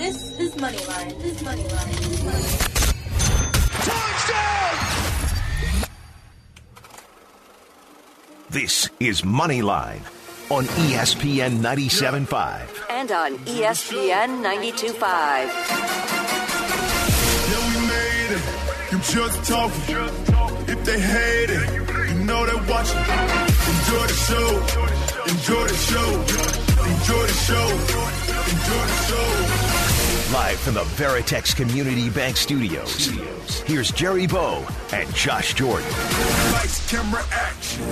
This is Moneyline. This is Moneyline. Touchdown! This is Moneyline on ESPN 97.5. And on ESPN 92.5. Yeah, we made it. You just talking. If they hate it, you know they watching. Enjoy the show. Enjoy the show. Enjoy the show. Enjoy the show. Live from the Veritex Community Bank Studios. Here's Jerry Bo and Josh Jordan. Lights, camera, action.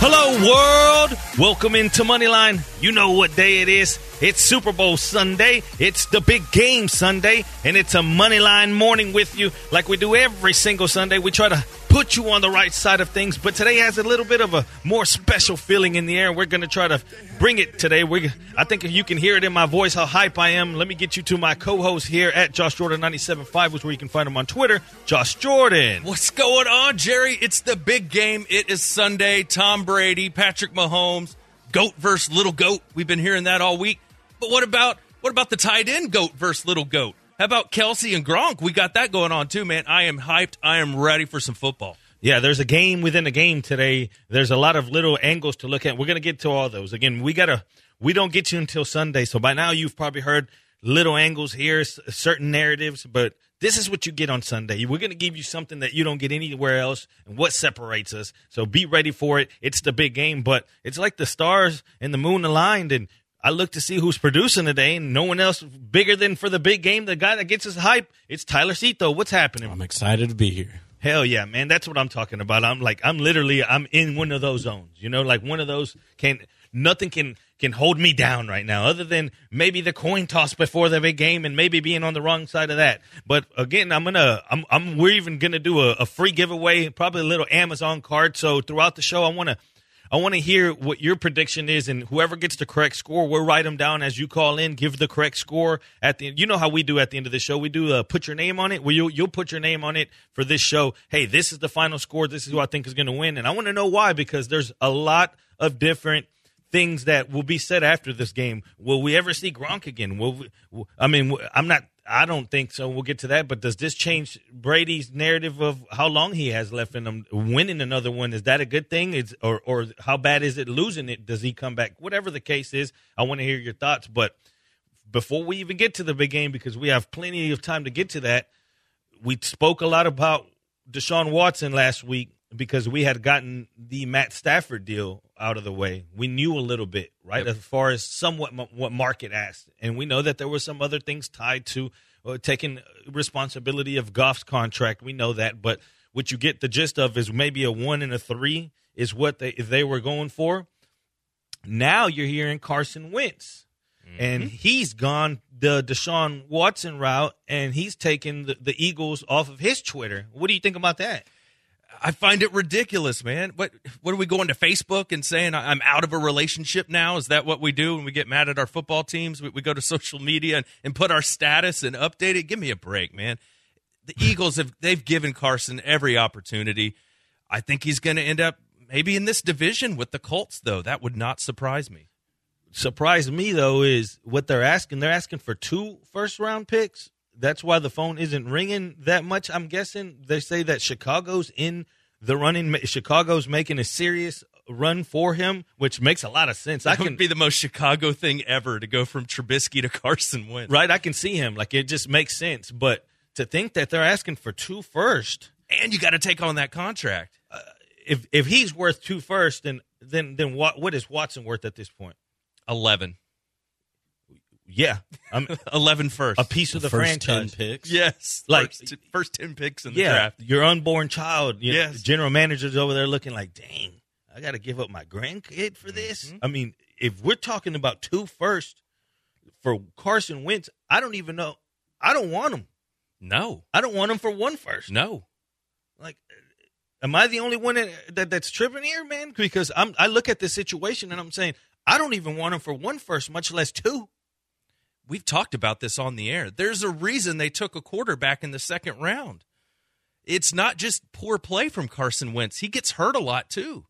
Hello, world. Welcome into Moneyline. You know what day it is. It's Super Bowl Sunday. It's the big game Sunday. And it's a Moneyline morning with you like we do every single Sunday. We try to put you on the right side of things, but today has a little bit of a more special feeling in the air. We're going to try to bring it today. We, I think you can hear it in my voice how hype I am. Let me get you to my co-host here at Josh Jordan 97.5, which where you can find him on Twitter. Josh Jordan. What's going on, Jerry? It's the big game. It is Sunday. Tom Brady, Patrick Mahomes, goat versus little goat. We've been hearing that all week. But what about what about the tight end goat versus little goat? How about Kelce and Gronk? We got that going on too, man. I am hyped. I am ready for some football. Yeah, there's a game within a game today. There's a lot of little angles to look at. We're going to get to all those. Again, we got to we don't get you until Sunday. So by now you've probably heard little angles here, certain narratives, but this is what you get on Sunday. We're going to give you something that you don't get anywhere else and what separates us. So be ready for it. It's the big game, but it's like the stars and the moon aligned and I look to see who's producing today, and no one else bigger than for the big game. The guy that gets us hype, it's Tyler Cito. What's happening? I'm excited to be here. Hell yeah, man. That's what I'm talking about. I'm like I'm literally I'm in one of those zones. You know, like one of those can nothing can can hold me down right now other than maybe the coin toss before the big game and maybe being on the wrong side of that. But again, I'm going to I'm I'm we're even going to do a, a free giveaway, probably a little Amazon card. So throughout the show I want to I want to hear what your prediction is, and whoever gets the correct score, we'll write them down as you call in. Give the correct score at the. You know how we do at the end of the show. We do uh, put your name on it. Well, you you'll put your name on it for this show. Hey, this is the final score. This is who I think is going to win, and I want to know why because there's a lot of different things that will be said after this game. Will we ever see Gronk again? Will we, I mean, I'm not. I don't think so. We'll get to that. But does this change Brady's narrative of how long he has left in him? Winning another one is that a good thing? Is or or how bad is it losing it? Does he come back? Whatever the case is, I want to hear your thoughts. But before we even get to the big game, because we have plenty of time to get to that, we spoke a lot about Deshaun Watson last week because we had gotten the Matt Stafford deal out of the way. We knew a little bit, right, as far as somewhat m- what market asked, and we know that there were some other things tied to uh, taking responsibility of Goff's contract. We know that, but what you get the gist of is maybe a one and a three is what they they were going for. Now you're hearing Carson Wentz. And he's gone the Deshaun Watson route, and he's taken the, the Eagles off of his Twitter. What do you think about that? I find it ridiculous, man. What what are we going to Facebook and saying I'm out of a relationship now? Is that what we do when we get mad at our football teams? We, we go to social media and, and put our status and update it. Give me a break, man. The Eagles have they've given Carson every opportunity. I think he's going to end up maybe in this division with the Colts, though. That would not surprise me. Surprise me though is what they're asking. They're asking for two first round picks. That's why the phone isn't ringing that much. I'm guessing they say that Chicago's in the running. Chicago's making a serious run for him, which makes a lot of sense. I That can would be the most Chicago thing ever to go from Trubisky to Carson Wentz. right. I can see him. Like it just makes sense. But to think that they're asking for two first, And you got to take on that contract. Uh, if if he's worth two first, then then then what what is Watson worth at this point? 11. Yeah, I'm 11 first. a piece of the, First ten franchise. picks. Yes. Like- first, first 10 picks in the Yeah, draft. your unborn child. You Yes. know, general managers over there looking like, dang, I got to give up my grandkid for this. Mm-hmm. I mean, if we're talking about two first for Carson Wentz, I don't even know. I don't want him. No. I don't want him for one first. No. Like, am I the only one that, that that's tripping here, man? Because I'm I look at this situation and I'm saying I don't even want him for one first, much less two. We've talked about this on the air. There's a reason they took a quarterback in the second round. it's not just poor play from Carson Wentz. He gets hurt a lot too.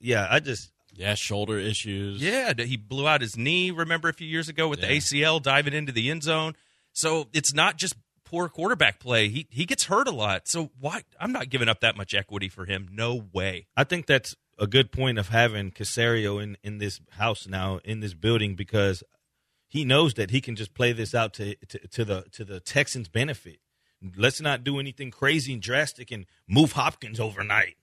Yeah, I just Yeah, shoulder issues. Yeah, he blew out his knee. Remember a few years ago with the ACL diving into the end zone. So it's not just poor quarterback play. He he gets hurt a lot. So why? I'm not giving up that much equity for him. No way. I think that's a good point of having Caserio in, in this house now in this building because he knows that he can just play this out to, to to the to the Texans' benefit. Let's not do anything crazy and drastic and move Hopkins overnight.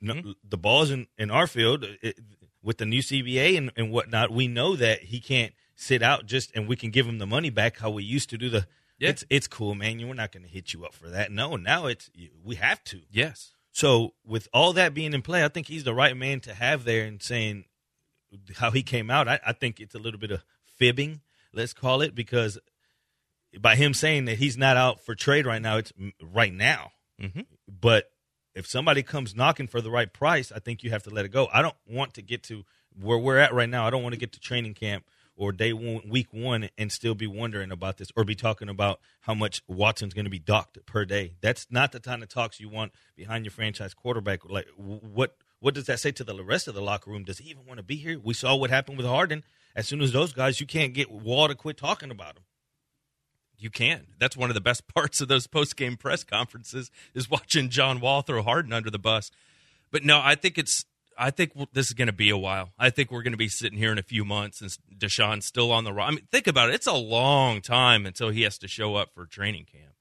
No, mm-hmm. the ball's in, in our field uh, it, with the new CBA and, and whatnot. We know that he can't sit out just and we can give him the money back how we used to do the. Yeah. It's it's cool, man. We're not going to hit you up for that. No, now it's we have to. Yes. So with all that being in play, I think he's the right man to have there and saying how he came out. I, I think it's a little bit of fibbing, let's call it, because by him saying that he's not out for trade right now, it's right now. Mhm. But if somebody comes knocking for the right price, I think you have to let it go. I don't want to get to where we're at right now. I don't want to get to training camp or day one, week one, and still be wondering about this or be talking about how much Watson's going to be docked per day. That's not the kind of talks you want behind your franchise quarterback. Like, what what does that say to the rest of the locker room? Does he even want to be here? We saw what happened with Harden. As soon as those guys, you can't get Wall to quit talking about them. You can. That's one of the best parts of those post game press conferences is watching John Wall throw Harden under the bus. But no, I think it's. I think this is going to be a while. I think we're going to be sitting here in a few months and Deshaun's still on the road. I mean, think about it. It's a long time until he has to show up for training camp.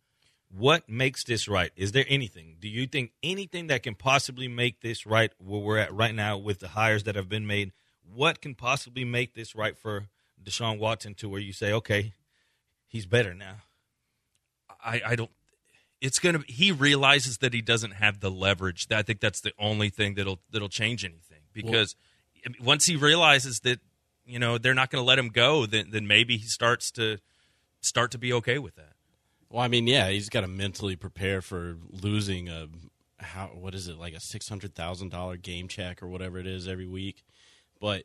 What makes this right? Is there anything? Do you think anything that can possibly make this right where we're at right now with the hires that have been made? What can possibly make this right for Deshaun Watson to where you say, okay, he's better now? I, I don't. It's gonna. He realizes that he doesn't have the leverage. I think that's the only thing that'll that'll change anything. Because I mean, once he realizes that you know they're not going to let him go, then then maybe he starts to start to be okay with that. Well, I mean, yeah, he's got to mentally prepare for losing a how what is it like a six hundred thousand dollar game check or whatever it is every week, but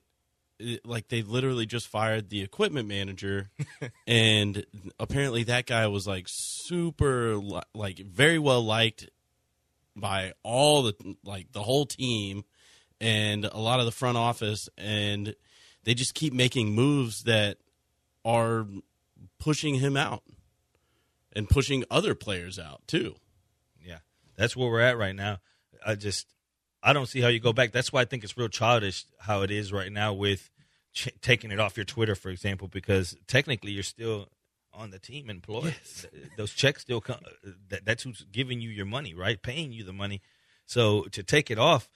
it, like they literally just fired the equipment manager, and apparently that guy was like super li- like very well liked by all the like the whole team and a lot of the front office, and they just keep making moves that are pushing him out and pushing other players out too. Yeah, that's where we're at right now. I just, I don't see how you go back. That's why I think it's real childish how it is right now with ch- taking it off your Twitter, for example, because technically you're still on the team employed. Th- Those checks still come. That, that's who's giving you your money, right? Paying you the money. So to take it off,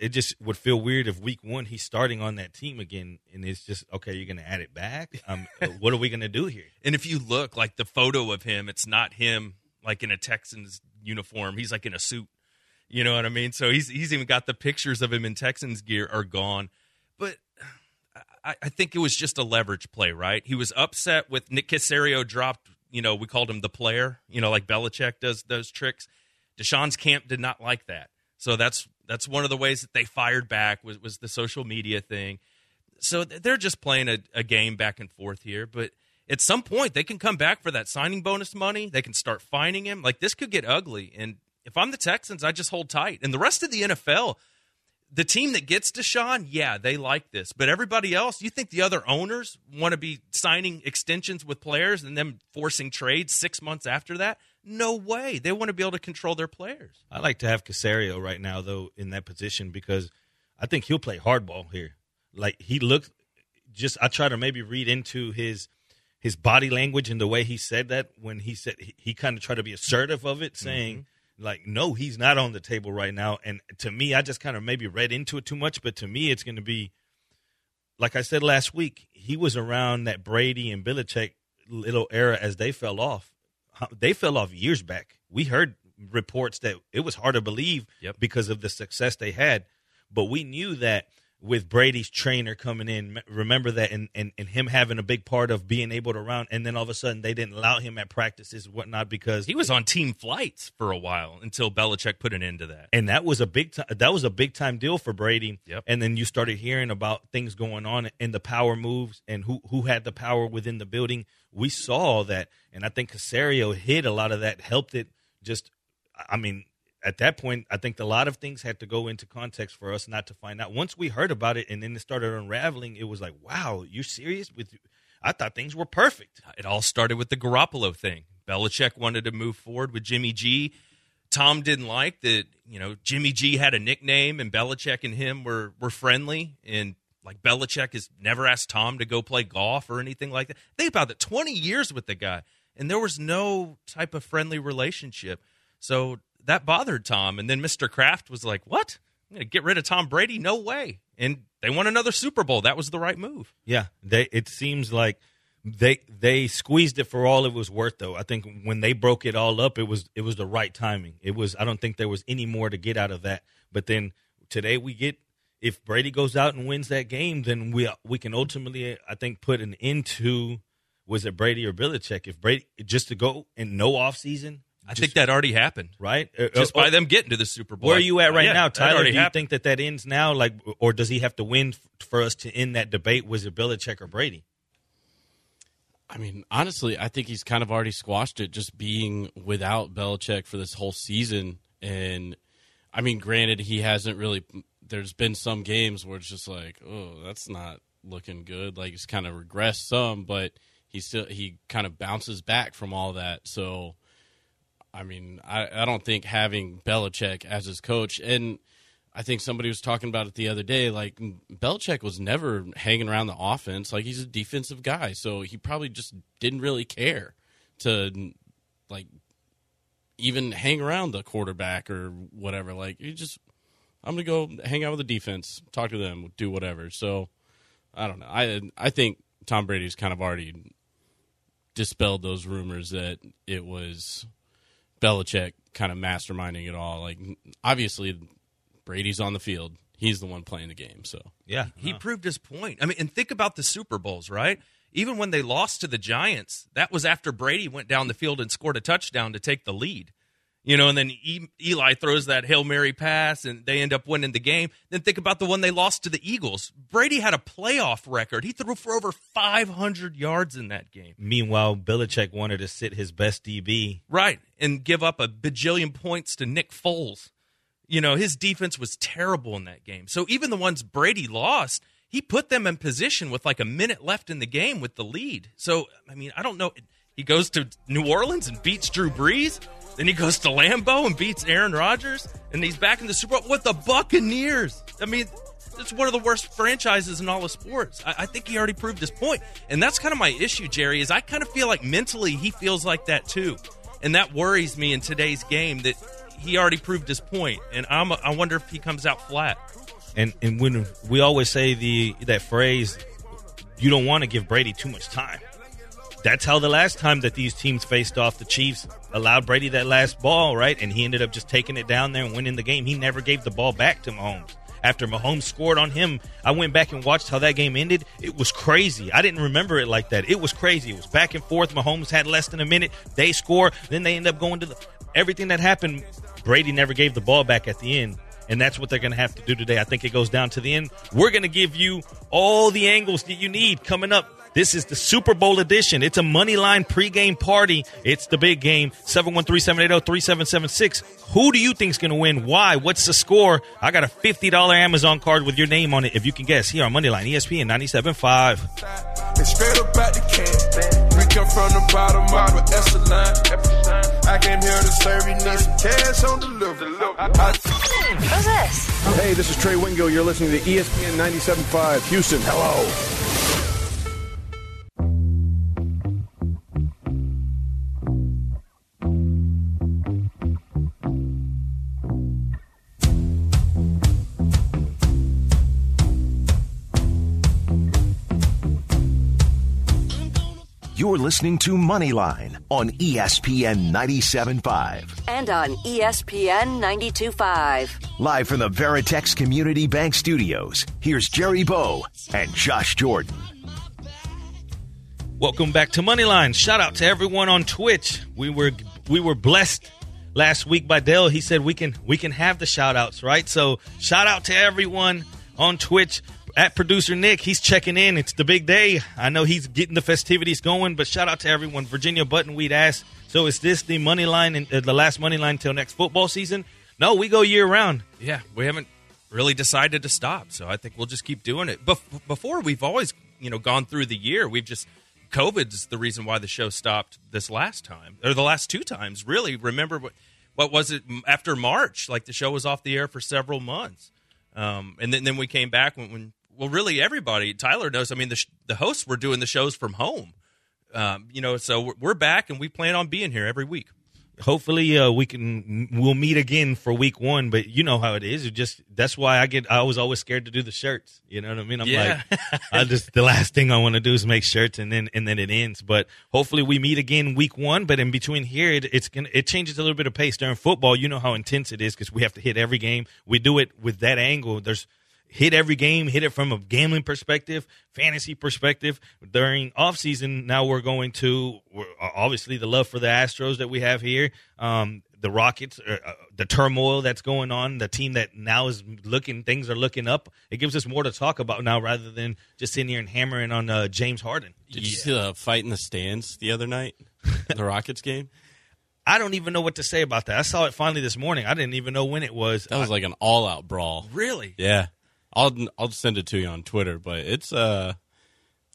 it just would feel weird if week one he's starting on that team again, and it's just okay. You're going to add it back. Um, what are we going to do here? And if you look like the photo of him, it's not him like in a Texans uniform. He's like in a suit. You know what I mean? So he's he's even got the pictures of him in Texans gear are gone. But I, I think it was just a leverage play, right? He was upset with Nick Caserio dropped. You know, we called him the player. You know, like Belichick does those tricks. Deshaun's camp did not like that. So that's that's one of the ways that they fired back was was the social media thing. So they're just playing a, a game back and forth here, but at some point they can come back for that signing bonus money. They can start fining him. Like this could get ugly. And if I'm the Texans, I just hold tight. And the rest of the NFL, the team that gets Deshaun, yeah, they like this. But everybody else, you think the other owners want to be signing extensions with players and then forcing trades six months after that? No way. They want to be able to control their players. I like to have Caserio right now, though, in that position because I think he'll play hardball here. Like he looked, just I try to maybe read into his his body language and the way he said that when he said he, he kind of tried to be assertive of it, saying mm-hmm. Like, "No, he's not on the table right now." And to me, I just kind of maybe read into it too much. But to me, it's going to be like I said last week. He was around that Brady and Belichick little era as they fell off. They fell off years back. We heard reports that it was hard to believe Yep. because of the success they had, but we knew that with Brady's trainer coming in, remember that, and, and, and him having a big part of being able to round, and then all of a sudden they didn't allow him at practices and whatnot because He was on team flights for a while until Belichick put an end to that. and that was a big time that was a big time deal for Brady. Yep. And then you started hearing about things going on and the power moves and who who had the power within the building. We saw that, and I think Caserio hit a lot of that, helped it. Just, I mean, at that point, I think a lot of things had to go into context for us not to find out. Once we heard about it and then it started unraveling, it was like, wow, you're serious? With I thought things were perfect. It all started with the Garoppolo thing. Belichick wanted to move forward with Jimmy G. Tom didn't like that, you know, Jimmy G had a nickname and Belichick and him were were friendly and like Belichick has never asked Tom to go play golf or anything like that. Think about that. 20 years with the guy and there was no type of friendly relationship. So that bothered Tom and then Mr. Kraft was like, "What? I'm going to get rid of Tom Brady? No way." And they won another Super Bowl. That was the right move. Yeah, they. It seems like they they squeezed it for all it was worth. Though I think when they broke it all up, it was it was the right timing. It was. I don't think there was any more to get out of that. But then today we get if Brady goes out and wins that game, then we we can ultimately I think put an end to was it Brady or Belichick? If Brady just to go and no off season. I think that already happened, right? Uh, just uh, by oh, them getting to the Super Bowl. Where are you at right Yeah, now, Tyler? Do you happened. think that that ends now, like, or does he have to win f- for us to end that debate? Was it Belichick or Brady? I mean, honestly, I think he's kind of already squashed it just being without Belichick for this whole season. And I mean, granted, he hasn't really. There's been some games where it's just like, oh, that's not looking good. Like he's kind of regressed some, but he still he kind of bounces back from all that. So, I mean, I, I don't think having Belichick as his coach and. I think somebody was talking about it the other day. Like Belichick was never hanging around the offense. Like he's a defensive guy, so he probably just didn't really care to like even hang around the quarterback or whatever. Like he just, I'm gonna go hang out with the defense, talk to them, do whatever. So I don't know. I I think Tom Brady's kind of already dispelled those rumors that it was Belichick kind of masterminding it all. Like obviously Brady's on the field. He's the one playing the game. So Yeah, He proved his point. I mean, and think about the Super Bowls, right? Even when they lost to the Giants, that was after Brady went down the field and scored a touchdown to take the lead. You know, and then Eli throws that Hail Mary pass and they end up winning the game. Then think about the one they lost to the Eagles. Brady had a playoff record. He threw for over 500 yards in that game. Meanwhile, Belichick wanted to sit his best DB. Right. And give up a bajillion points to Nick Foles. You know, his defense was terrible in that game. So even the ones Brady lost, he put them in position with like a minute left in the game with the lead. So, I mean, I don't know. He goes to New Orleans and beats Drew Brees. Then he goes to Lambeau and beats Aaron Rodgers. And he's back in the Super Bowl with the Buccaneers. I mean, it's one of the worst franchises in all of sports. I, I think he already proved his point. And that's kind of my issue, Jerry, is I kind of feel like mentally he feels like that too. And that worries me in today's game that he already proved his point, and I'm I wonder if he comes out flat. And and when we always say the that phrase, you don't want to give Brady too much time. That's how the last time that these teams faced off, the Chiefs allowed Brady that last ball, right? And he ended up just taking it down there and winning the game. He never gave the ball back to Mahomes. After Mahomes scored on him, I went back and watched how that game ended. It was crazy. I didn't remember it like that. It was crazy. It was back and forth. Mahomes had less than a minute. They score. Then they end up going to the. Everything that happened, Brady never gave the ball back at the end. And that's what they're going to have to do today. I think it goes down to the end. We're going to give you all the angles that you need coming up. This is the Super Bowl edition. It's a money line pregame party. It's the big game. 713-780-3776. Who do you think's going to win? Why? What's the score? I got a $50 Amazon card with your name on it if you can guess. Here on Moneyline, ESPN 97.5. And straight up out the can. We come from the bottom of the echelon. I came here to serve you, need some cash on delivery. I, I, Who's this? Hey, this is Trey Wingo. You're listening to ESPN 97.5 Houston. Hello. You're listening to Moneyline on ESPN 97.5. And on ESPN 92.5. Live from the Veritex Community Bank Studios, here's Jerry Bo and Josh Jordan. Welcome back to Moneyline. Shout out to everyone on Twitch. We were we were blessed last week by Dale. He said we can we can have the shout outs, right? So shout out to everyone on Twitch. At producer Nick, he's checking in. It's the big day. I know he's getting the festivities going, but shout out to everyone. Virginia Buttonweed asked, so is this the money line and uh, the last money line till next football season? No, we go year round. Yeah, we haven't really decided to stop, so I think we'll just keep doing it. Bef- before we've always, you know, gone through the year. We've just COVID's the reason why the show stopped this last time or the last two times. Really, remember what what was it after March? Like the show was off the air for several months, um, and then then we came back when, when well, really everybody. Tyler knows. I mean, the sh- the hosts were doing the shows from home. Um, you know, so we're, we're back and we plan on being here every week. hopefully uh, we can we'll meet again for week one but you know how it is it just that's why i get i was always scared to do the shirts you know what i mean i'm Yeah. like i just the last thing i want to do is make shirts and then and then it ends but hopefully we meet again week one but in between here it, it's gonna it changes a little bit of pace during football you know how intense it is because we have to hit every game we do it with that angle there's hit every game, hit it from a gambling perspective, fantasy perspective. During off season, now we're going to we're, obviously the love for the Astros that we have here, um, the Rockets, uh, uh, the turmoil that's going on, the team that now is looking things are looking up. It gives us more to talk about now rather than just sitting here and hammering on uh, James Harden. Did you see the fight in the stands the other night? the Rockets game? I don't even know what to say about that. I saw it finally this morning. I didn't even know when it was. That was like an all out brawl. Really? Yeah. I'll I'll send it to you on Twitter, but it's uh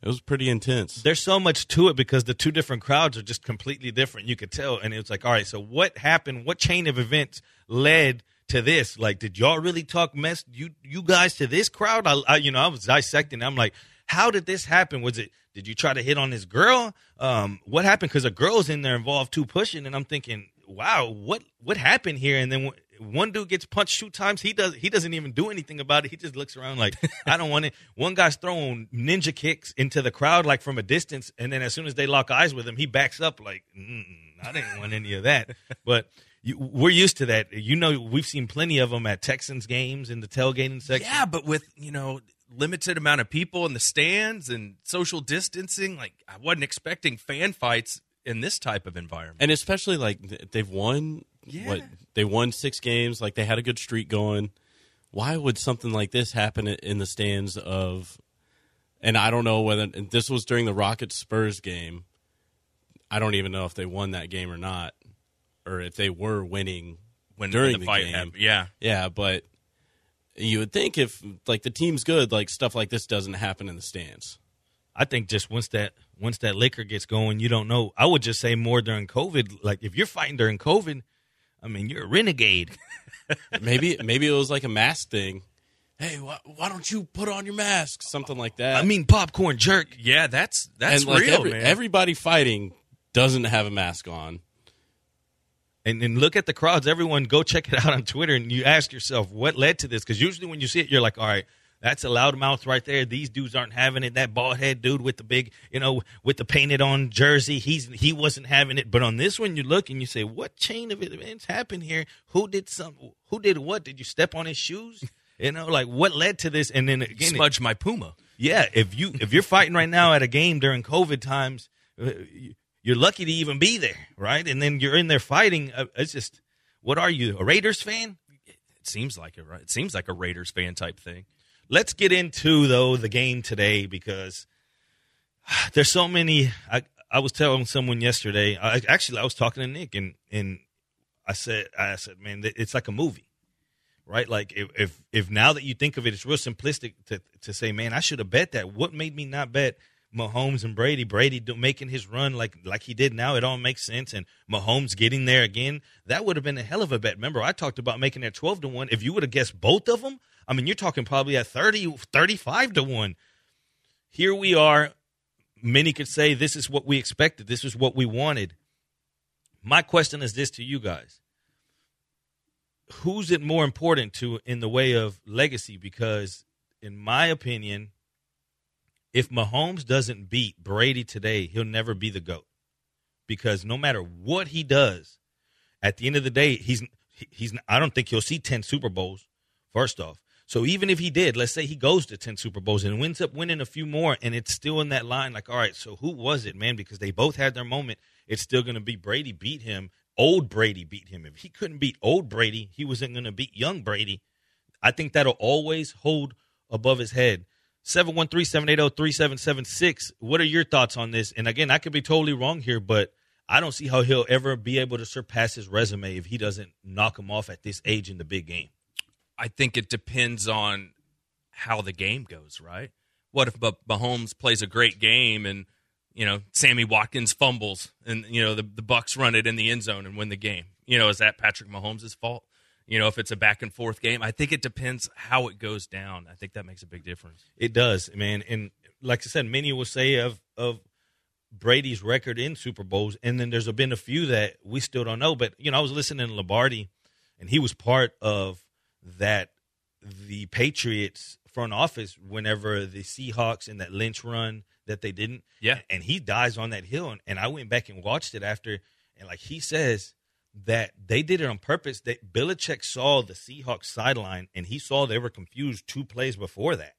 it was pretty intense. there's so much to it because the two different crowds are just completely different. You could tell, and it's like, all right, so what happened? What chain of events led to this? Like, did y'all really talk mess you you guys to this crowd? I, I you know, I was dissecting. I'm like, how did this happen? Was it? Did you try to hit on this girl? Um, what happened? Because a girl's in there involved too, pushing, and I'm thinking, wow, what what happened here? And then one dude gets punched two times. He does. He doesn't even do anything about it. He just looks around like I don't want it. One guy's throwing ninja kicks into the crowd like from a distance, and then as soon as they lock eyes with him, he backs up like mm, I didn't want any of that. But you, we're used to that. You know, we've seen plenty of them at Texans games in the tailgating section. Yeah, but with you know limited amount of people in the stands and social distancing, like I wasn't expecting fan fights in this type of environment. And especially like they've won Yeah. what they won 6 games, like they had a good streak going. Why would something like this happen in the stands of and I don't know whether and this was during the Rockets Spurs game. I don't even know if they won that game or not or if they were winning when during the, the fight game. happened, yeah, Yeah, but you would think if like the team's good, like stuff like this doesn't happen in the stands. I think just once that once that liquor gets going, you don't know. I would just say more during COVID. Like if you're fighting during COVID, I mean you're a renegade. maybe maybe it was like a mask thing. Hey, why, why don't you put on your mask? Something like that. I mean popcorn jerk. yeah. That's that's and like real, every- man. everybody fighting doesn't have a mask on. And then look at the crowds. Everyone, go check it out on Twitter, and you ask yourself what led to this. Because usually when you see it, you're like, all right. That's a loudmouth right there. These dudes aren't having it. That bald head dude with the big, you know, with the painted on jersey, he's he wasn't having it. But on this one, you look and you say, "What chain of events happened here? Who did some? Who did what? Did you step on his shoes? You know, like what led to this?" And then again, Smudge my puma. yeah, if you if you're fighting right now at a game during COVID times, uh, you're lucky to even be there, right? And then you're in there fighting. Uh, It's just, what are you, a Raiders fan? It seems like it, right? It seems like a Raiders fan type thing. Let's get into though the game today because ah, there's so many. I I was telling someone yesterday. I, actually, I was talking to Nick and and I said I said, man, it's like a movie. Right, like if, if if now that you think of it, it's real simplistic to to say, man, I should have bet that. What made me not bet Mahomes and Brady? Brady making his run like like he did now, it all makes sense. And Mahomes getting there again, that would have been a hell of a bet. Remember, I talked about making that twelve to one. If you would have guessed both of them, I mean, you're talking probably at 30, 35 to one. Here we are. Many could say this is what we expected. This is what we wanted. My question is this to you guys who's it more important to in the way of legacy? Because, in my opinion, if Mahomes doesn't beat Brady today, he'll never be the GOAT. Because no matter what he does, at the end of the day, he's he's I don't think he'll see 10 Super Bowls, first off. So even if he did, let's say he goes to 10 Super Bowls and winds up winning a few more, and it's still in that line, like, all right, so who was it, man? Because they both had their moment. It's still going to be Brady beat him. Old Brady beat him. If he couldn't beat old Brady, he wasn't going to beat young Brady. I think that'll always hold above his head. 713 780 3776. What are your thoughts on this? And again, I could be totally wrong here, but I don't see how he'll ever be able to surpass his resume if he doesn't knock him off at this age in the big game. I think it depends on how the game goes, right? What if Mah- Mahomes plays a great game and you know Sammy Watkins fumbles and you know the the Bucs run it in the end zone and win the game? You know, is that Patrick Mahomes' fault? You know, if it's a back and forth game, I think it depends how it goes down. I think that makes a big difference. It does, man. And like I said, many will say of of Brady's record in Super Bowls, and then there's been a few that we still don't know. But you know, I was listening to Lombardi, and he was part of that the Patriots front office whenever the Seahawks and that Lynch run that they didn't. Yeah. And he dies on that hill. And, and I went back and watched it after, and like he says that they did it on purpose. That Belichick saw the Seahawks sideline and he saw they were confused two plays before that.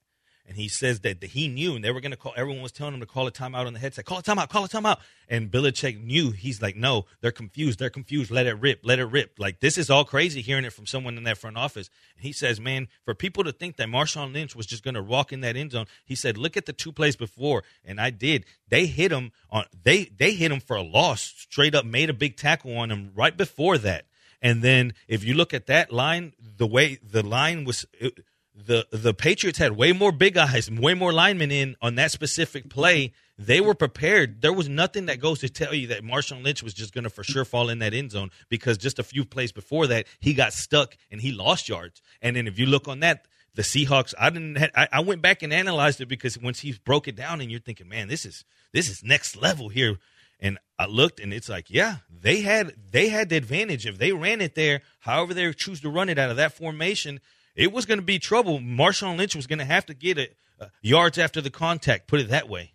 And he says that, he knew, and they were going to call. Everyone was telling him to call a timeout on the headset. Call a timeout. Call a timeout. And Belichick knew. He's like, no, they're confused. They're confused. Let it rip. Let it rip. Like this is all crazy hearing it from someone in that front office. And he says, man, for people to think that Marshawn Lynch was just going to walk in that end zone, he said, look at the two plays before, and I did. They hit him on. They they hit him for a loss. Straight up, made a big tackle on him right before that. And then if you look at that line, the way the line was. It, the the Patriots had way more big eyes, way more linemen in on that specific play. They were prepared. There was nothing that goes to tell you that Marshawn Lynch was just going to for sure fall in that end zone because just a few plays before that he got stuck and he lost yards. And then if you look on that, the Seahawks, I didn't. Have, I, I went back and analyzed it because once he broke it down and you're thinking, man, this is this is next level here. And I looked and it's like, yeah, they had they had the advantage if they ran it there. However, they choose to run it out of that formation it was going to be trouble. Marshawn Lynch was going to have to get it uh, yards after the contact. Put it that way.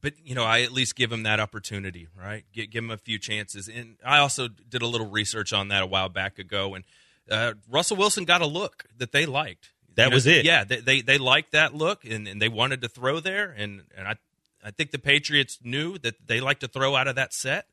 But you know, I at least give him that opportunity, right? Give, give him a few chances. And I also did a little research on that a while back ago, and uh, Russell Wilson got a look that they liked. That You know, was it. Yeah, they they, they liked that look, and, and they wanted to throw there, and and I I think the Patriots knew that they like to throw out of that set,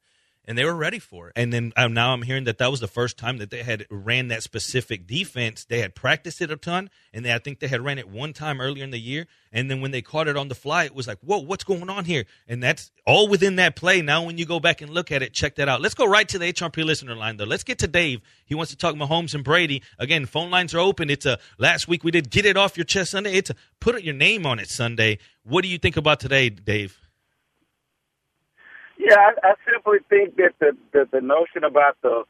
and they were ready for it. And then um, now I'm hearing that that was the first time that they had ran that specific defense. They had practiced it a ton, and they, I think they had ran it one time earlier in the year. And then when they caught it on the fly, it was like, whoa, what's going on here? And that's all within that play. Now, when you go back and look at it, check that out. Let's go right to the HRP listener line, though. Let's get to Dave. He wants to talk Mahomes and Brady. Again, phone lines are open. It's a last week we did get it off your chest Sunday. It's a put your name on it Sunday. What do you think about today, Dave? Yeah, I, I simply think that the, the the notion about the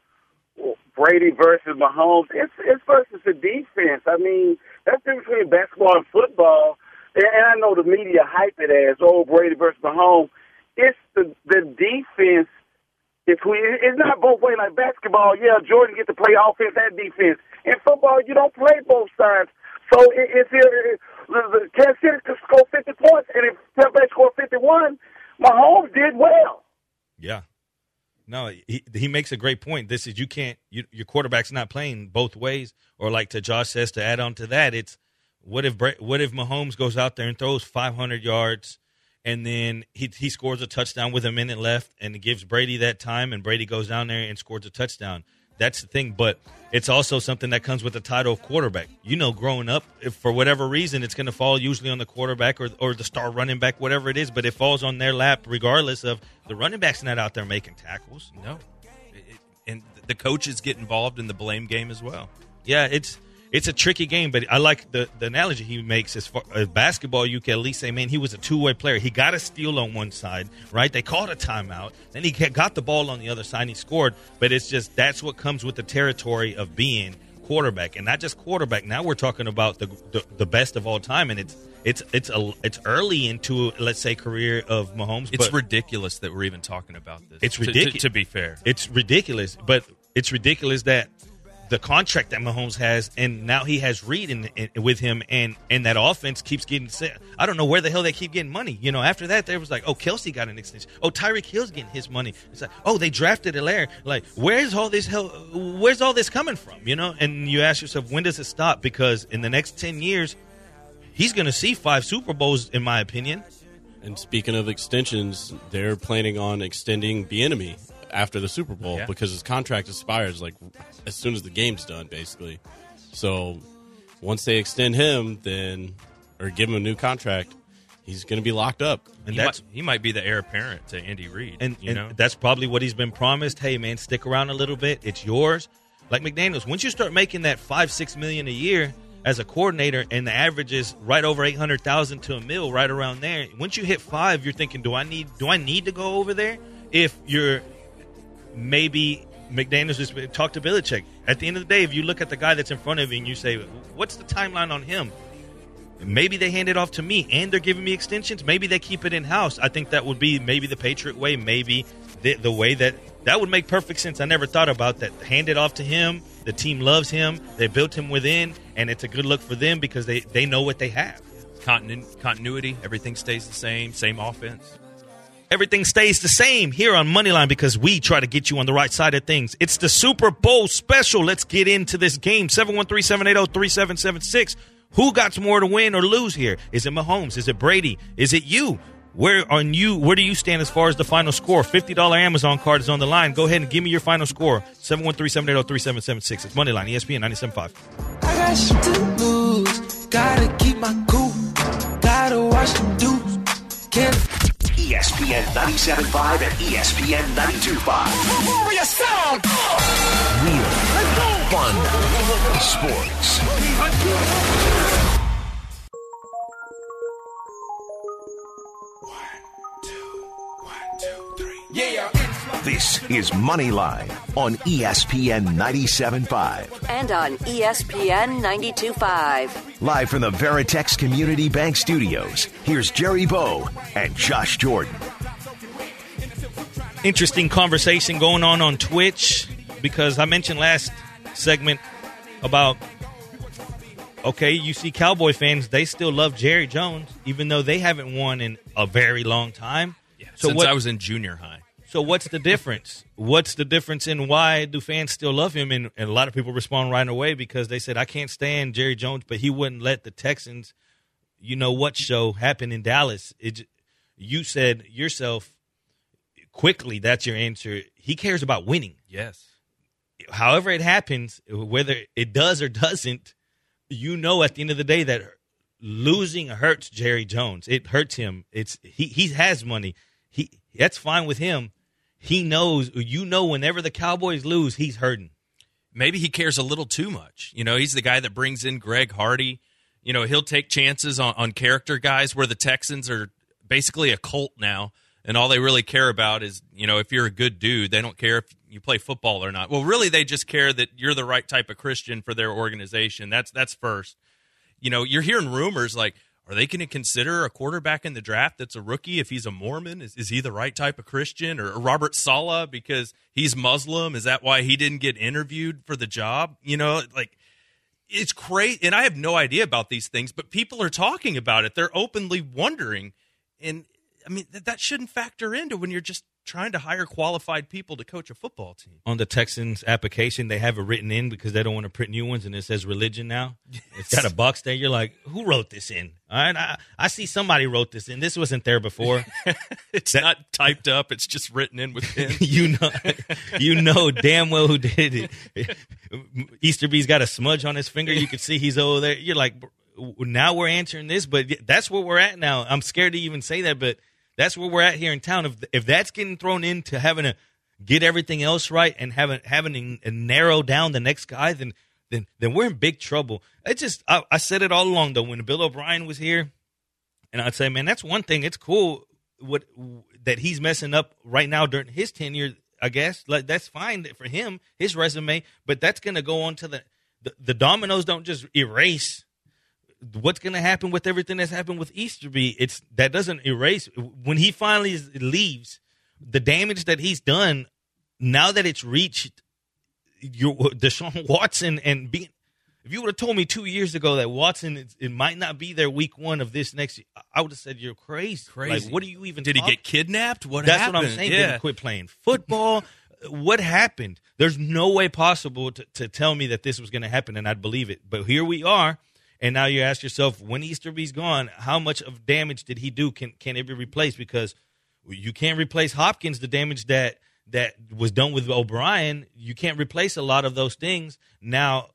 Brady versus Mahomes, it's it's versus the defense. I mean, that's the difference between basketball and football. And, I know the media hype it as oh Brady versus Mahomes. It's the the defense. If we, it's not both ways like basketball. Yeah, Jordan get to play offense and defense. In football, you don't play both sides. So it, it's the Kansas City could score 50 points, and if Tampa Bay scored 51, Mahomes did well. Yeah. No, he he makes a great point. This is you can't you, your quarterback's not playing both ways. Or like to Josh says to add on to that, it's what if what if Mahomes goes out there and throws 500 yards, and then he he scores a touchdown with a minute left, and gives Brady that time, and Brady goes down there and scores a touchdown. That's the thing, but it's also something that comes with the title of quarterback. You know, growing up, if for whatever reason, it's going to fall usually on the quarterback or, or the star running back, whatever it is, but it falls on their lap regardless of the running back's not out there making tackles. No, it- and the coaches get involved in the blame game as well. Yeah, it's it's a tricky game, but I like the, the analogy he makes as far as basketball. You can at least say, man, he was a two way player. He got a steal on one side, right? They called a timeout. Then he got the ball on the other side and he scored. But it's just that's what comes with the territory of being quarterback, and not just quarterback. Now we're talking about the the, the best of all time, and it's it's it's a it's early into let's say career of Mahomes. It's ridiculous that we're even talking about this. It's to- to- ridiculous. to be fair. It's ridiculous, but it's ridiculous that the contract that Mahomes has, and now he has Reed in, in, with him, and and that offense keeps getting. set. I don't know where the hell they keep getting money. You know, after that, there was like, oh, Kelce got an extension. Oh, Tyreek Hill's getting his money. It's like, oh, they drafted Helaire. Like, where's all this hell? Where's all this coming from? You know, and you ask yourself, when does it stop? Because in the next ten years, he's going to see five Super Bowls, in my opinion. And speaking of extensions, they're planning on extending Bieniemy after the Super Bowl Yeah. because his contract expires like as soon as the game's done, basically. So once they extend him, then or give him a new contract, he's going to be locked up. And he, that's might, he might be the heir apparent to Andy Reid. and, you and know, that's probably what he's been promised. Hey, man, stick around a little bit. It's yours. Like McDaniels, once you start making that five, six million a year as a coordinator, and the average is right over eight hundred thousand to a mil, right around there. Once you hit five, you're thinking, do I need, do I need to go over there? If you're maybe McDaniels just talk to Belichick. At the end of the day, if you look at the guy that's in front of you and you say, what's the timeline on him? Maybe they hand it off to me and they're giving me extensions. Maybe they keep it in house. I think that would be maybe the Patriot way, maybe the, the way that that would make perfect sense. I never thought about that. Hand it off to him. The team loves him. They built him within, and it's a good look for them because they, they know what they have. continu- continuity, everything stays the same, same offense. Everything stays the same here on Moneyline because we try to get you on the right side of things. It's the Super Bowl special. Let's get into this game. 713 780 3776. Who got more to win or lose here? Is it Mahomes? Is it Brady? Is it you? Where on you? Where do you stand as far as the final score? Fifty dollar Amazon card is on the line. Go ahead and give me your final score. 713-780-3776. It's Moneyline, ESPN 97.5. I got shit to lose. Gotta keep my cool. Gotta watch them dudes. Can't ESPN 97.5 and ESPN 92.5. Warrior sound. Real. Fun. Sports. One, two, one, two, three. Yeah. This is Moneyline on ESPN 97.5. And on ESPN 92.5. Live from the Veritex Community Bank Studios, here's Jerry Bo and Josh Jordan. interesting conversation going on on Twitch because I mentioned last segment about okay, you see Cowboy fans, they still love Jerry Jones even though they haven't won in a very long time. So Since what I was in junior high. So what's the difference? What's the difference in why do fans still love him? And, and a lot of people respond right away because they said I can't stand Jerry Jones, but he wouldn't let the Texans, you know what show happen in Dallas. It, you said yourself quickly. That's your answer. He cares about winning. Yes. However it happens, whether it does or doesn't, you know at the end of the day that losing hurts Jerry Jones. It hurts him. It's he he has money. He that's fine with him. He knows you know whenever the Cowboys lose, he's hurting. maybe he cares a little too much. You know, he's the guy that brings in Greg Hardy. You know, he'll take chances on, on character guys where the Texans are basically a cult now. And all they really care about is, you know, if you're a good dude, they don't care if you play football or not. Well, really, they just care that you're the right type of Christian for their organization. That's that's first. You know, you're hearing rumors like, are they going to consider a quarterback in the draft that's a rookie if he's a Mormon? Is, is he the right type of Christian? Or Robert Saleh because he's Muslim? Is that why he didn't get interviewed for the job? You know, like it's crazy. And I have no idea about these things, but people are talking about it. They're openly wondering. And I mean, that, that shouldn't factor into when you're just trying to hire qualified people to coach a football team. On the Texans application, they have it written in because they don't want to print new ones, and it says religion now. It's got a box there. You're like, who wrote this in? All right, I, I see somebody wrote this in. This wasn't there before. It's not typed up, it's just written in with pen. you know, you know damn well who did it. Easterby's got a smudge on his finger. You can see he's over there. You're like, now we're answering this, but that's where we're at now. I'm scared to even say that, but that's where we're at here in town. If if that's getting thrown into having to get everything else right and having having to narrow down the next guy, then then then we're in big trouble. It just I, I said it all along though when Bill O'Brien was here, and I'd say, man, that's one thing. It's cool what that he's messing up right now during his tenure. I guess like that's fine for him, his resume, but that's going to go on to the, the the dominoes. Don't just erase what's going to happen with everything that's happened with Easterby. It's that doesn't erase when he finally is- leaves the damage that he's done. Now that it's reached your Deshaun Watson and being. If you would have told me two years ago that Watson it, it might not be there week one of this next, year, I would have said you're crazy. Crazy. Like, what are you even? Did he get kidnapped? What That's happened? what I'm saying. Did Yeah. he quit playing football? what happened? There's no way possible to, to tell me that this was going to happen, and I'd believe it. But here we are, and now you ask yourself, when Easterby's gone, how much of damage did he do? Can can it be replaced? Because you can't replace Hopkins. The damage that that was done with O'Brien, you can't replace a lot of those things. Now,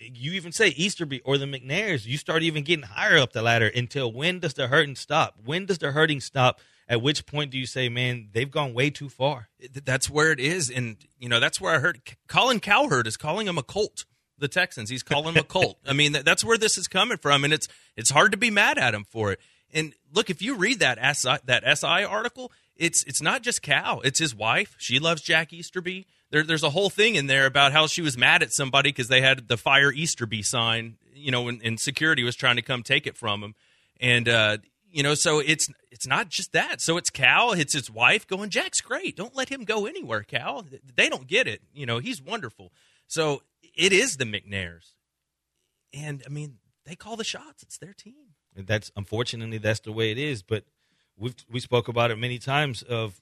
you even say Easterby or the McNairs, you start even getting higher up the ladder until when does the hurting stop? When does the hurting stop? At which point do you say, man, they've gone way too far? That's where it is. And, you know, that's where I heard Colin Cowherd is calling him a cult. The Texans, he's calling him a cult. I mean, that's where this is coming from, and it's it's hard to be mad at him for it. And look, if you read that SI, that SI article, it's it's not just Cal; it's his wife. She loves Jack Easterby. There, there's a whole thing in there about how she was mad at somebody because they had the fire Easterby sign, you know, and, and, security was trying to come take it from him. And uh, you know, so it's it's not just that. So it's Cal, it's his wife going, Jack's great. Don't let him go anywhere, Cal. They don't get it. You know, he's wonderful. So it is the McNairs, and I mean, they call the shots. It's their team. And that's unfortunately that's the way it is. But we we spoke about it many times of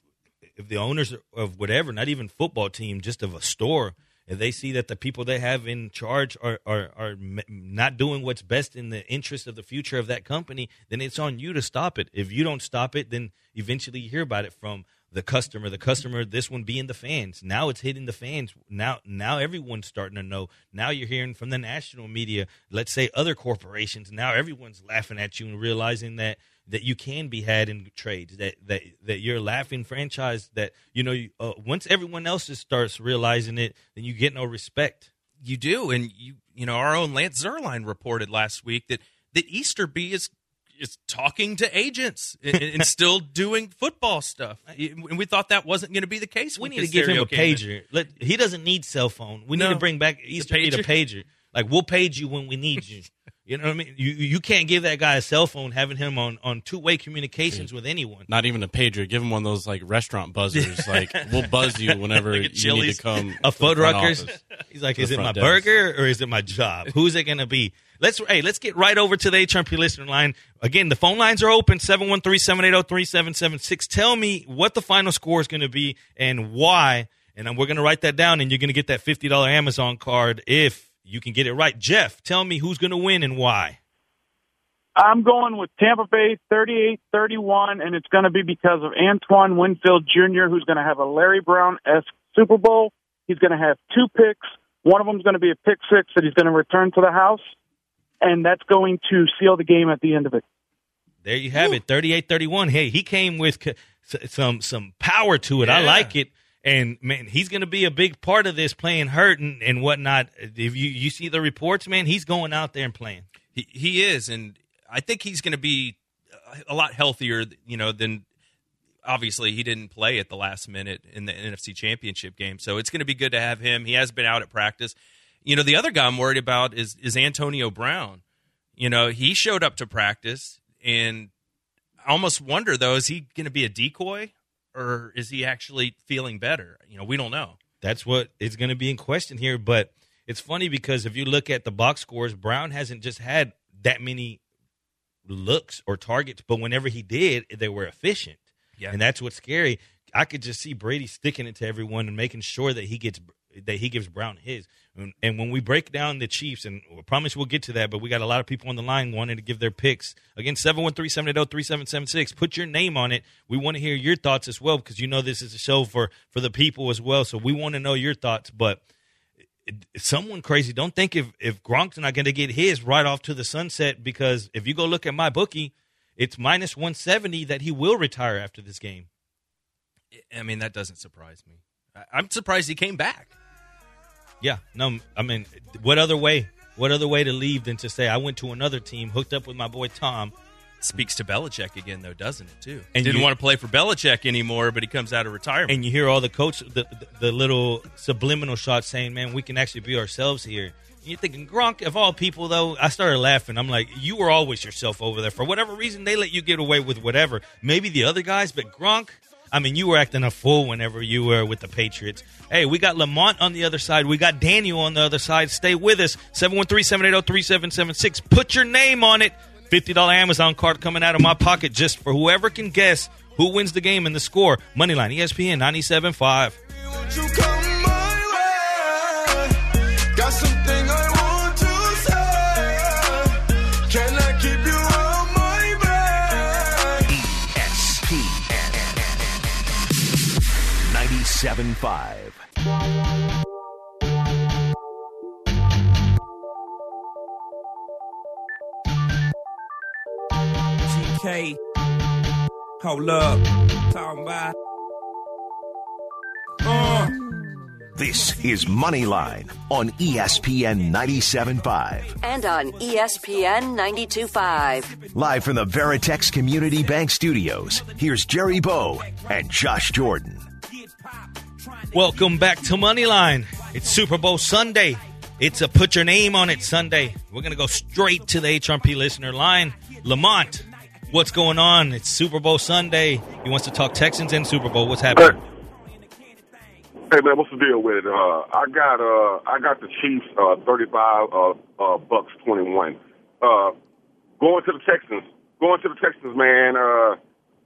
if the owners of whatever, not even football team, just of a store if they see that the people they have in charge are, are, are not doing what's best in the interest of the future of that company, then it's on you to stop it. If you don't stop it, then eventually you hear about it from the customer. The customer, this one being the fans. Now it's hitting the fans. Now, now everyone's starting to know. Now you're hearing from the national media. Let's say other corporations. Now everyone's laughing at you and realizing that that you can be had in trades that that that you're a laughing franchise that you know uh, once everyone else just starts realizing it then you get no respect you do and you you know our own Lance Zierlein reported last week that that Easterby is is talking to agents and, and still doing football stuff. And we thought that wasn't going to be the case we need to give him a pager. Let, he doesn't need cell phone. We no, need to bring back Easterby a pager. Like we'll page you when we need you You know what I mean? You you can't give that guy a cell phone having him on, on two way communications with anyone. Not even a pager. Give him one of those like restaurant buzzers. like we'll buzz you whenever like you need to come. A Fuddruckers. He's like, is it my desk. burger or is it my job? Who's it gonna be? Let's hey, let's get right over to the HRP listener line. Again, the phone lines are open 713-780-3776. Tell me what the final score is going to be and why. And we're going to write that down and you're going to get that $50 Amazon card if you can get it right. Jeff, tell me who's going to win and why. I'm going with Tampa Bay 38 31, and it's going to be because of Antoine Winfield Jr., who's going to have a Larry Brown esque Super Bowl. He's going to have two picks. One of them is going to be a pick six that he's going to return to the house, and that's going to seal the game at the end of it. There you have Woo. it 38 31. Hey, he came with some some power to it. Yeah. I like it. And man, he's going to be a big part of this playing hurt and, and whatnot. If you, you see the reports, man, he's going out there and playing. He, he is. And I think he's going to be a lot healthier, you know, than obviously he didn't play at the last minute in the NFC championship game. So it's going to be good to have him. He has been out at practice. You know, the other guy I'm worried about is, is Antonio Brown. You know, he showed up to practice and I almost wonder though, is he going to be a decoy? Or is he actually feeling better? You know, we don't know. That's what is going to be in question here. But it's funny because if you look at the box scores, Brown hasn't just had that many looks or targets, but whenever he did, they were efficient. Yeah. And that's what's scary. I could just see Brady sticking it to everyone and making sure that he gets that he gives Brown his. And when we break down the Chiefs, and I promise we'll get to that, but we got a lot of people on the line wanting to give their picks. Again, 713 780 3776. Put your name on it. We want to hear your thoughts as well because you know this is a show for, for the people as well. So we want to know your thoughts. But someone crazy, don't think if, if Gronk's not going to get his right off to the sunset because if you go look at MyBookie, it's minus 170 that he will retire after this game. I mean, that doesn't surprise me. I'm surprised he came back. Yeah, no, I mean, what other way? What other way to leave than to say I went to another team, hooked up with my boy Tom? Speaks to Belichick again, though, doesn't it? Too. And didn't you, want to play for Belichick anymore, but he comes out of retirement. And you hear all the coach, the, the, the little subliminal shots saying, "Man, we can actually be ourselves here." And you're thinking Gronk, of all people, though. I started laughing. I'm like, you were always yourself over there. For whatever reason, they let you get away with whatever. Maybe the other guys, but Gronk, I mean, you were acting a fool whenever you were with the Patriots. Hey, we got Lamont on the other side. We got Daniel on the other side. Stay with us. 713-780-3776. Put your name on it. $50 Amazon card coming out of my pocket just for whoever can guess who wins the game and the score. Moneyline, ESPN 97.5. 1075. Hold up. Talking about. Uh. This is Moneyline on ESPN 97.5. And on ESPN 92.5. Live from the Veritex Community Bank Studios, here's Jerry Bo and Josh Jordan. Welcome back to Moneyline. It's Super Bowl Sunday. It's a put your name on it Sunday. We're going to go straight to the HRP listener line. Lamont, what's going on? It's Super Bowl Sunday. He wants to talk Texans and Super Bowl. What's happening? Hey man, what's the deal with it? Uh, I got uh, I got the Chiefs uh, thirty-five, uh, uh, Bucs twenty-one. Uh, going to the Texans, going to the Texans, man. Uh,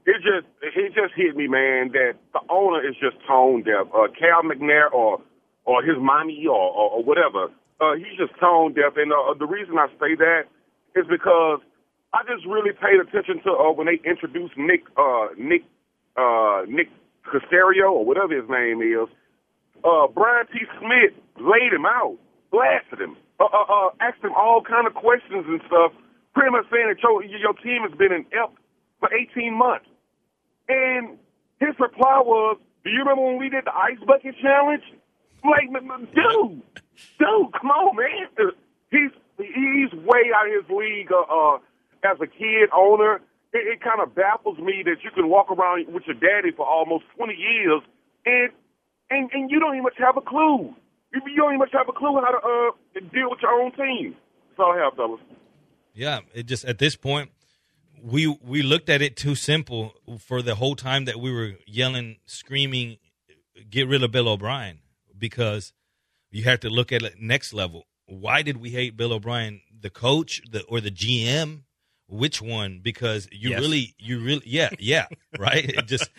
it just it just hit me, man, that the owner is just tone deaf. Uh, Cal McNair or or his mommy or or, or whatever, uh, he's just tone deaf. And uh, the reason I say that is because I just really paid attention to uh, when they introduced Nick uh, Nick uh, Nick Caserio or whatever his name is uh, Brian T. Smith laid him out, blasted him, uh, uh, uh, asked him all kind of questions and stuff, pretty much saying that your, your team has been in F for 18 months. And his reply was, do you remember when we did the ice bucket challenge? Like, dude, dude, come on, man. He's he's way out of his league uh, uh, as a kid owner. It, it kind of baffles me that you can walk around with your daddy for almost 20 years and and and you don't even have a clue. You, don't even much have a clue how to uh deal with your own team. That's all I have, fellas. Yeah, it just at this point we we looked at it too simple for the whole time that we were yelling, screaming, get rid of Bill O'Brien because you have to look at it next level. Why did we hate Bill O'Brien, the coach, the or the GM? Which one? Because you Yes. really, you really, yeah, yeah, right. It just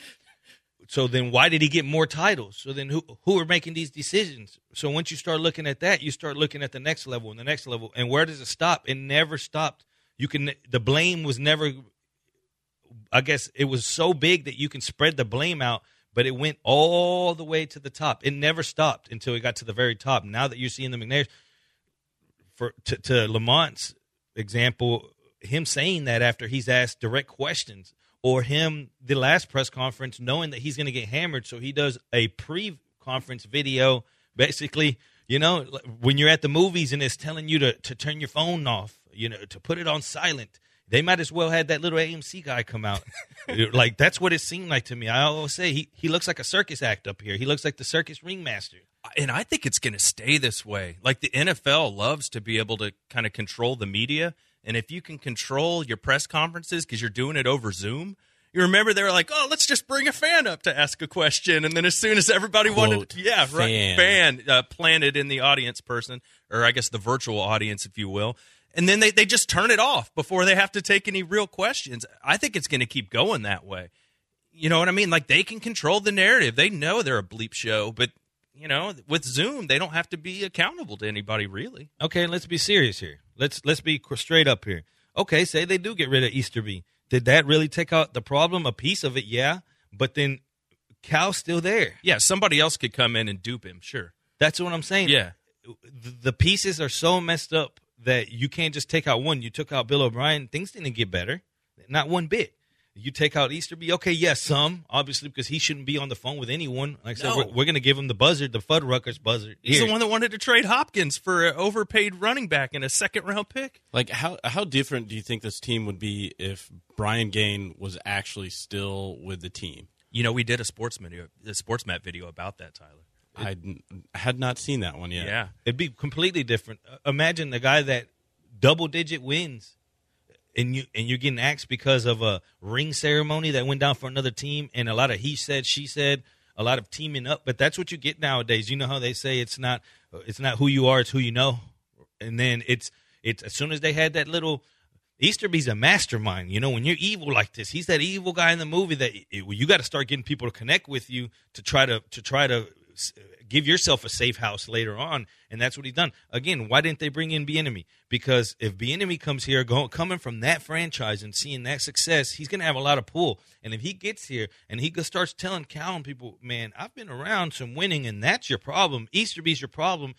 so then why did he get more titles? So then who who are making these decisions? So once you start looking at that, you start looking at the next level and the next level. And where does it stop? It never stopped. You can the blame was never I guess it was so big that you can spread the blame out, but it went all the way to the top. It never stopped until it got to the very top. Now that you're seeing the McNair for to, to Lamont's example, him saying that after he's asked direct questions, or him the last press conference knowing that he's going to get hammered, so he does a pre-conference video, basically. You know, when you're at the movies and it's telling you to, to turn your phone off, you know, to put it on silent. They might as well had that little AMC guy come out. like that's what it seemed like to me. I always say he, he looks like a circus act up here. He looks like the circus ringmaster. and I think it's going to stay this way. Like the NFL loves to be able to kind of control the media, and if you can control your press conferences because you're doing it over Zoom, you remember they were like, "Oh, let's just bring a fan up to ask a question," and then as soon as everybody wanted, Quote, yeah, right, fan. fan uh, planted in the audience person, or I guess the virtual audience, if you will. And then they, they just turn it off before they have to take any real questions. I think it's going to keep going that way. You know what I mean? Like they can control the narrative. They know they're a bleep show, but you know, with Zoom, they don't have to be accountable to anybody really. Okay, let's be serious here. Let's let's be straight up here. Okay, say they do get rid of Easterby. Did that really take out the problem? A piece of it, yeah. But then Cal's still there. Yeah, somebody else could come in and dupe him. Sure. That's what I'm saying. Yeah. The, the pieces are so messed up that you can't just take out one. You took out Bill O'Brien, things didn't get better, not one bit. You take out Easterby, okay, yes, some obviously because he shouldn't be on the phone with anyone. Like I said, we're, we're going to give him the buzzard, the Fuddruckers buzzard. He's Here. the one that wanted to trade Hopkins for an overpaid running back and a second round pick. Like how how different do you think this team would be if Brian Gaine was actually still with the team? You know, we did a sports video, a sports map video about that, Tyler. I had not seen that one yet. Yeah. It'd be completely different. Uh, Imagine the guy that double digit wins, and you and you're getting axed because of a ring ceremony that went down for another team, and a lot of he said, she said, a lot of teaming up. But that's what you get nowadays. You know how they say it's not it's not who you are, it's who you know. And then it's it's as soon as they had that little. Easterby's a mastermind. You know, when you're evil like this, he's that evil guy in the movie that it, you got to start getting people to connect with you to try to to try to give yourself a safe house later on, and that's what he's done. Again, why didn't they bring in Bieniemy? Because if Bieniemy comes here, going coming from that franchise and seeing that success, he's going to have a lot of pull. And if he gets here and he starts telling Cal and people, man, I've been around some winning, and that's your problem. Easterby's your problem.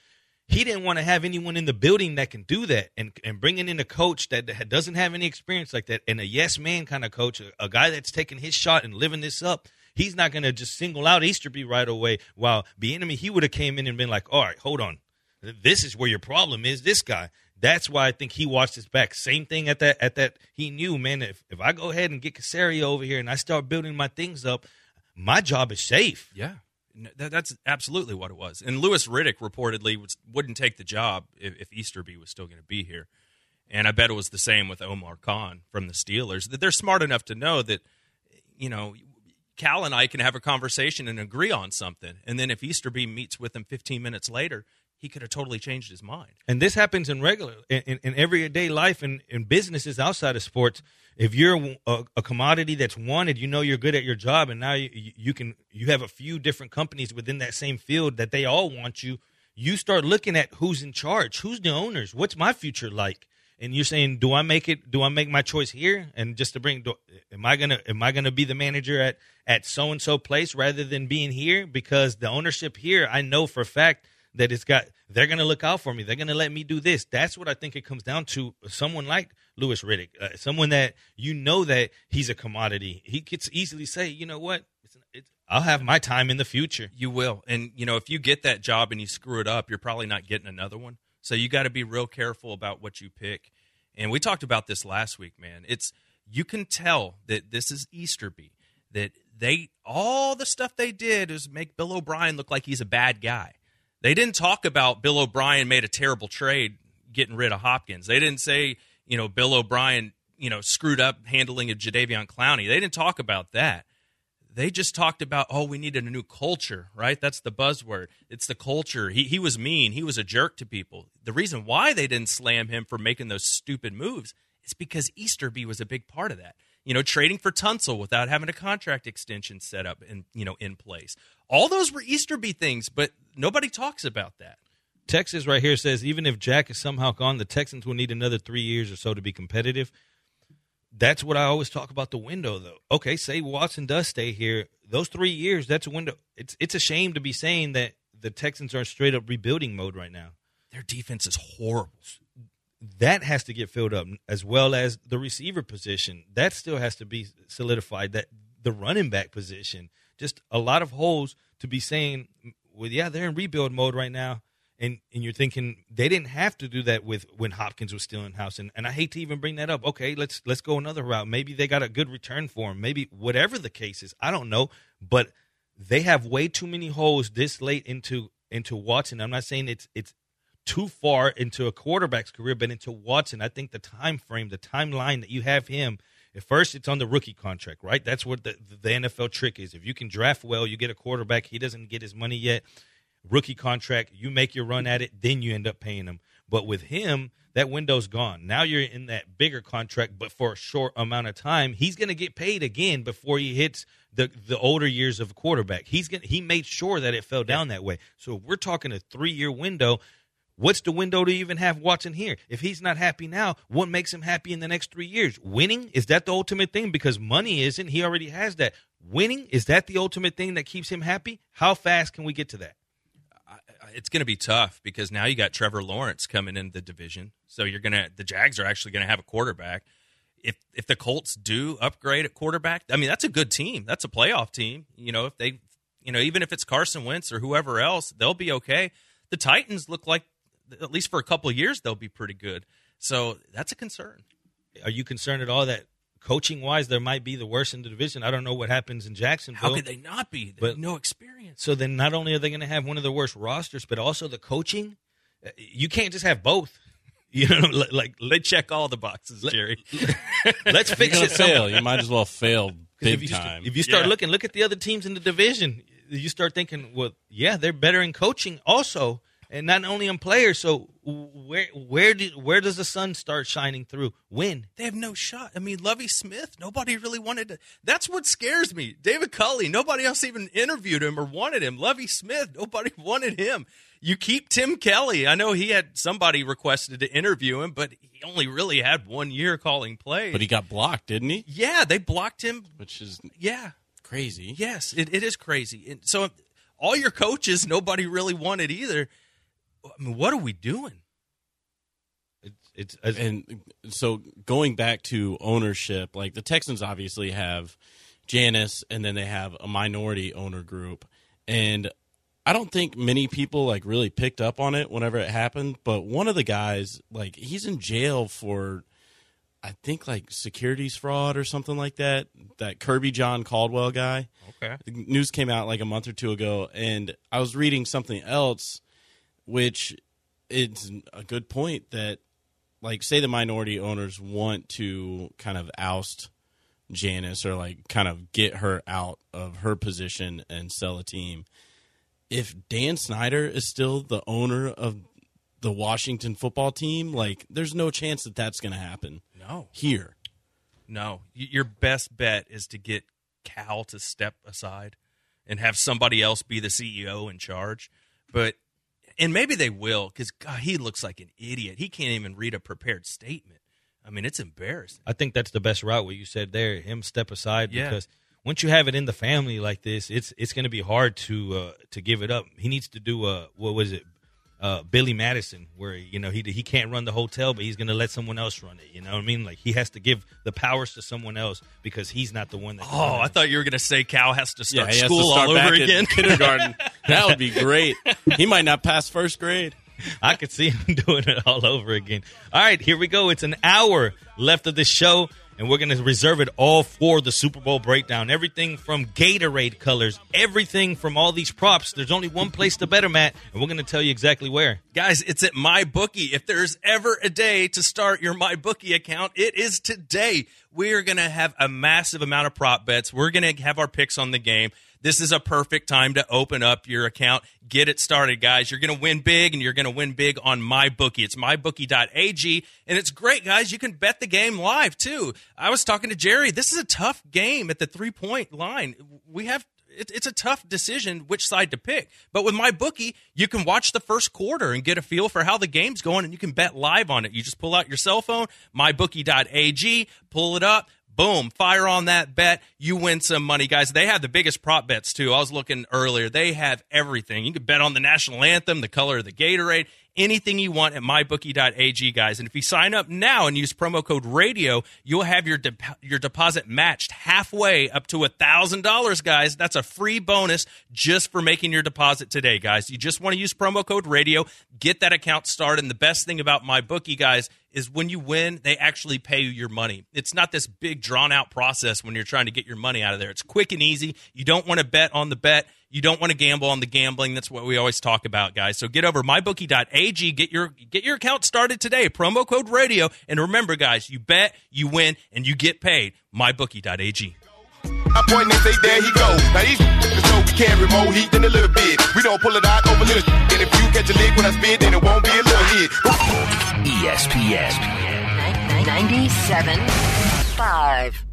he didn't want to have anyone in the building that can do that and and bringing in a coach that that doesn't have any experience like that and a yes man kind of coach a, a guy that's taking his shot and living this up he's not going to just single out easterby right away while enemy he would have came in and been like all right hold on this is where your problem is this guy that's why I think he watched his back. Same thing at that at that he knew, man, if if I go ahead and get Caserio over here and I start building my things up, my job is safe. Yeah. That, that's absolutely what it was. And Louis Riddick reportedly was, wouldn't take the job if, if Easterby was still going to be here. And I bet it was the same with Omar Khan from the Steelers. They're smart enough to know that, you know, Cal and I can have a conversation and agree on something. And then if Easterby meets with him 15 minutes later, he could have totally changed his mind. And this happens in regular, in, in, in everyday life and in, in businesses outside of sports. If you're a, a, commodity that's wanted, you know you're good at your job, and now you, you can you have a few different companies within that same field that they all want you. You start looking at who's in charge, who's the owners, what's my future like, and you're saying, do I make it? Do I make my choice here? And just to bring, do, am I gonna am I gonna be the manager at at so and so place rather than being here because the ownership here, I know for a fact that it's got they're to look out for me. They're to let me do this. That's what I think it comes down to. Someone like Louis Riddick, uh, someone that you know that he's a commodity. He could easily say, you know what, I'll have my time in the future. You will, and you know if you get that job and you screw it up, you're probably not getting another one. So you got to be real careful about what you pick. And we talked about this last week, man. It's you can tell that this is Easterby. That they all the stuff they did is make Bill O'Brien look like he's a bad guy they didn't talk about Bill O'Brien made a terrible trade getting rid of Hopkins. They didn't say, you know, Bill O'Brien, you know, screwed up handling of Jadeveon Clowney. They didn't talk about that. They just talked about, oh, we needed a new culture, right? That's the buzzword. It's the culture. He, he was mean. He was a jerk to people. The reason why they didn't slam him for making those stupid moves is because Easterby was a big part of that you know, trading for Tunsil without having a contract extension set up and you know in place. All those were Easterby things, but nobody talks about that. Texas right here says even if Jack is somehow gone, the Texans will need another three years or so to be competitive. That's what I always talk about the window, though. Okay, say Watson does stay here. Those three years, that's a window. It's it's a shame to be saying that the Texans are in straight up rebuilding mode right now. Their defense is horrible that has to get filled up as well as the receiver position that still has to be solidified that the running back position just a lot of holes to be saying well yeah they're in rebuild mode right now and and you're thinking they didn't have to do that with when Hopkins was still in house and, and I hate to even bring that up okay let's let's go another route maybe they got a good return for him maybe whatever the case is I don't know but they have way too many holes this late into into Watson I'm not saying it's it's too far into a quarterback's career, but into Watson. I think the time frame, the timeline that you have him. At first, it's on the rookie contract, right? That's what the, the NFL trick is. If you can draft well, you get a quarterback. He doesn't get his money yet. Rookie contract, you make your run at it, then you end up paying him. But with him, that window's gone. Now you're in that bigger contract, but for a short amount of time, he's going to get paid again before he hits the the older years of a quarterback. He's going he made sure that it fell down that way. So we're talking a three year window. What's the window to even have Watson here? If he's not happy now, what makes him happy in the next three years? Winning? Is that the ultimate thing? Because money isn't. He already has that. Winning? Is that the ultimate thing that keeps him happy? How fast can we get to that? It's going to be tough because now you got Trevor Lawrence coming in the division. So you're going to, the Jags are actually going to have a quarterback. If, if the Colts do upgrade at quarterback, I mean, that's a good team. That's a playoff team. You know, if they, you know, even if it's Carson Wentz or whoever else, they'll be okay. The Titans look like at least for a couple years, they'll be pretty good. So that's a concern. Are you concerned at all that coaching wise, there might be the worst in the division. I don't know what happens in Jacksonville. How could they not be? They but no experience. So then, not only are they going to have one of the worst rosters, but also the coaching. Uh, you can't just have both. You know, like they check all the boxes, Jerry. Let's fix it. Fail. You might as well fail big if you, time. If you start yeah. looking, look at the other teams in the division. You start thinking, well, yeah, they're better in coaching also and not only on players. So where where do, where does the sun start shining through? When they have no shot. I mean, Lovie Smith. Nobody really wanted to. That's what scares me. David Culley. Nobody else even interviewed him or wanted him. Lovie Smith. Nobody wanted him. You keep Tim Kelly. I know he had somebody requested to interview him, but he only really had one year calling plays. But he got blocked, didn't he? Yeah, they blocked him. Which is yeah crazy. Yes, it, it is crazy. And so all your coaches, nobody really wanted either I mean, what are we doing? It's, it's and so going back to ownership, like the Texans obviously have Janice, and then they have a minority owner group, and I don't think many people like really picked up on it whenever it happened. But one of the guys, like, he's in jail for, I think, like securities fraud or something like that. That Kirbyjon Caldwell guy. Okay. The news came out like a month or two ago, and I was reading something else, which it's a good point that, like, say the minority owners want to kind of oust Janice or like kind of get her out of her position and sell a team. If Dan Snyder is still the owner of the Washington football team, like, there's no chance that that's going to happen. No. Here. No. Your best bet is to get Cal to step aside and have somebody else be the CEO in charge. But and maybe they will because God, he looks like an idiot. He can't even read a prepared statement. I mean, it's embarrassing. I think that's the best route. What you said there, him step aside Yeah. because once you have it in the family like this, it's it's going to be hard to uh, to give it up. He needs to do a what was it, uh, Billy Madison, where you know he he can't run the hotel, but he's going to let someone else run it. You know what I mean? Like he has to give the powers to someone else because he's not the one that. Oh, run I thought you were going to say Cal has to start he has to school start all back over in again. kindergarten. that would be great. He might not pass first grade. I could see him doing it all over again. All right, here we go. It's an hour left of this show, and we're going to reserve it all for the Super Bowl breakdown. Everything from Gatorade colors, everything from all these props. There's only one place to bet 'em at, and we're going to tell you exactly where. Guys, it's at MyBookie. If there's ever a day to start your MyBookie account, it is today. We are going to have a massive amount of prop bets. We're going to have our picks on the game. This is a perfect time to open up your account. Get it started, guys. You're going to win big, and you're going to win big on MyBookie. It's mybookie.ag, and it's great, guys. You can bet the game live, too. I was talking to Jerry. This is a tough game at the three point line. We have it, it's a tough decision which side to pick. But with MyBookie, you can watch the first quarter and get a feel for how the game's going, and you can bet live on it. You just pull out your cell phone, mybookie.ag, pull it up. Boom, fire on that bet. You win some money, guys. They have the biggest prop bets, too. I was looking earlier. They have everything. You can bet on the national anthem, the color of the Gatorade, anything you want at mybookie.ag, guys. And if you sign up now and use promo code radio, you'll have your dep your deposit matched halfway up to a thousand dollars, guys. That's a free bonus just for making your deposit today, guys. You just want to use promo code radio, get that account started. And the best thing about MyBookie, guys, is when you win, they actually pay you your money. It's not this big drawn out process when you're trying to get your money out of there. It's quick and easy. You don't want to bet on the bet. You don't want to gamble on the gambling. That's what we always talk about, guys. So get over mybookie.ag, get your get your account started today. Promo code radio, and remember, guys, you bet, you win, and you get paid. Mybookie.ag. I point and say, there he go. Now these niggas know we carry more heat than a little bit. We don't pull it out over little. And if you catch a lick when I spit, then it won't be a little hit. ESPN. 97.5.